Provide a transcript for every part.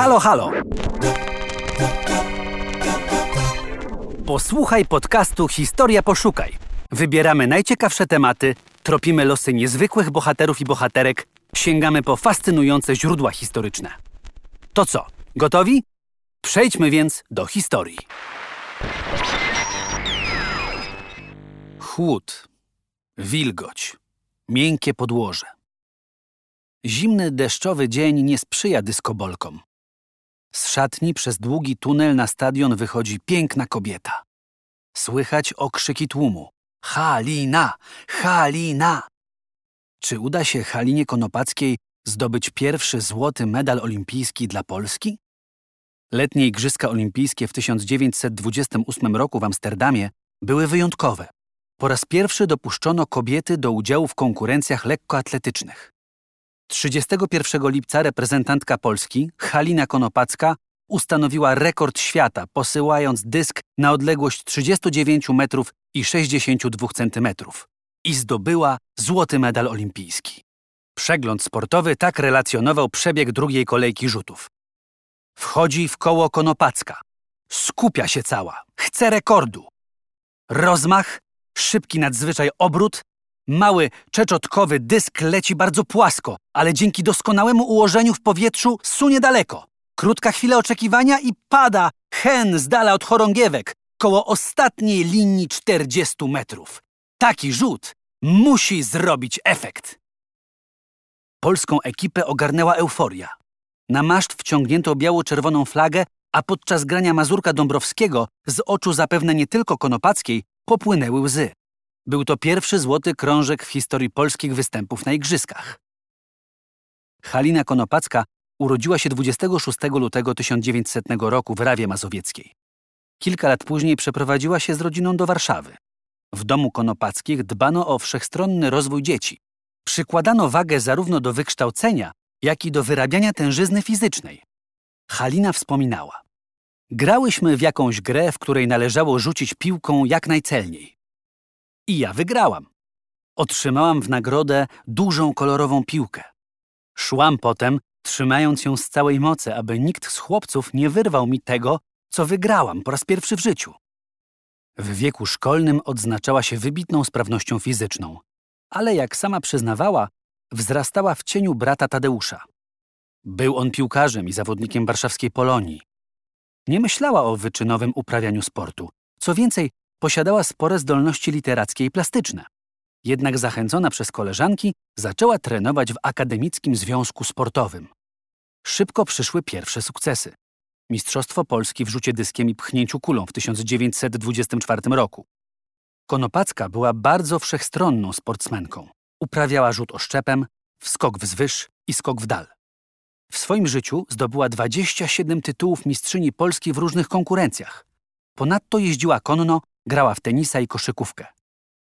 Halo, halo! Posłuchaj podcastu Historia Poszukaj. Wybieramy najciekawsze tematy, tropimy losy niezwykłych bohaterów i bohaterek, sięgamy po fascynujące źródła historyczne. To co, gotowi? Przejdźmy więc do historii. Chłód, wilgoć, miękkie podłoże. Zimny, deszczowy dzień nie sprzyja dyskobolkom. Z szatni przez długi tunel na stadion wychodzi piękna kobieta. Słychać okrzyki tłumu. Halina! Halina! Czy uda się Halinie Konopackiej zdobyć pierwszy złoty medal olimpijski dla Polski? Letnie Igrzyska Olimpijskie w 1928 roku w Amsterdamie były wyjątkowe. Po raz pierwszy dopuszczono kobiety do udziału w konkurencjach lekkoatletycznych. 31 lipca reprezentantka Polski, Halina Konopacka, ustanowiła rekord świata, posyłając dysk na odległość 39 metrów i 62 centymetrów i zdobyła złoty medal olimpijski. Przegląd sportowy tak relacjonował przebieg drugiej kolejki rzutów. Wchodzi w koło Konopacka. Skupia się cała. Chce rekordu. Rozmach, szybki nadzwyczaj obrót, mały czeczotkowy dysk leci bardzo płasko, ale dzięki doskonałemu ułożeniu w powietrzu sunie daleko. Krótka chwila oczekiwania i pada hen z dala od chorągiewek, koło ostatniej linii 40 metrów. Taki rzut musi zrobić efekt. Polską ekipę ogarnęła euforia. Na maszt wciągnięto biało-czerwoną flagę, a podczas grania Mazurka Dąbrowskiego z oczu zapewne nie tylko Konopackiej popłynęły łzy. Był to pierwszy złoty krążek w historii polskich występów na Igrzyskach. Halina Konopacka urodziła się 26 lutego 1900 roku w Rawie Mazowieckiej. Kilka lat później przeprowadziła się z rodziną do Warszawy. W domu Konopackich dbano o wszechstronny rozwój dzieci. Przykładano wagę zarówno do wykształcenia, jak i do wyrabiania tężyzny fizycznej. Halina wspominała. Grałyśmy w jakąś grę, w której należało rzucić piłką jak najcelniej. I ja wygrałam. Otrzymałam w nagrodę dużą kolorową piłkę. Szłam potem, trzymając ją z całej mocy, aby nikt z chłopców nie wyrwał mi tego, co wygrałam po raz pierwszy w życiu. W wieku szkolnym odznaczała się wybitną sprawnością fizyczną, ale jak sama przyznawała, wzrastała w cieniu brata Tadeusza. Był on piłkarzem i zawodnikiem warszawskiej Polonii. Nie myślała o wyczynowym uprawianiu sportu. Co więcej, posiadała spore zdolności literackie i plastyczne. Jednak zachęcona przez koleżanki, zaczęła trenować w akademickim związku sportowym. Szybko przyszły pierwsze sukcesy. Mistrzostwo Polski w rzucie dyskiem i pchnięciu kulą w 1924 roku. Konopacka była bardzo wszechstronną sportsmenką. Uprawiała rzut oszczepem, wskok wzwyż i skok w dal. W swoim życiu zdobyła 27 tytułów mistrzyni Polski w różnych konkurencjach. Ponadto jeździła konno, grała w tenisa i koszykówkę.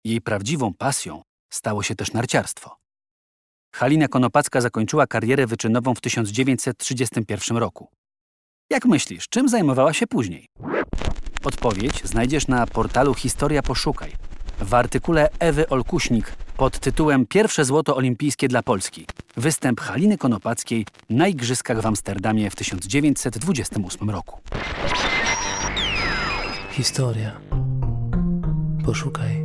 Jej prawdziwą pasją stało się też narciarstwo. Halina Konopacka zakończyła karierę wyczynową w 1931 roku. Jak myślisz, czym zajmowała się później? Odpowiedź znajdziesz na portalu Historia Poszukaj w artykule Ewy Olkuśnik pod tytułem Pierwsze złoto olimpijskie dla Polski. Występ Haliny Konopackiej na Igrzyskach w Amsterdamie w 1928 roku. Historia. Poszukaj.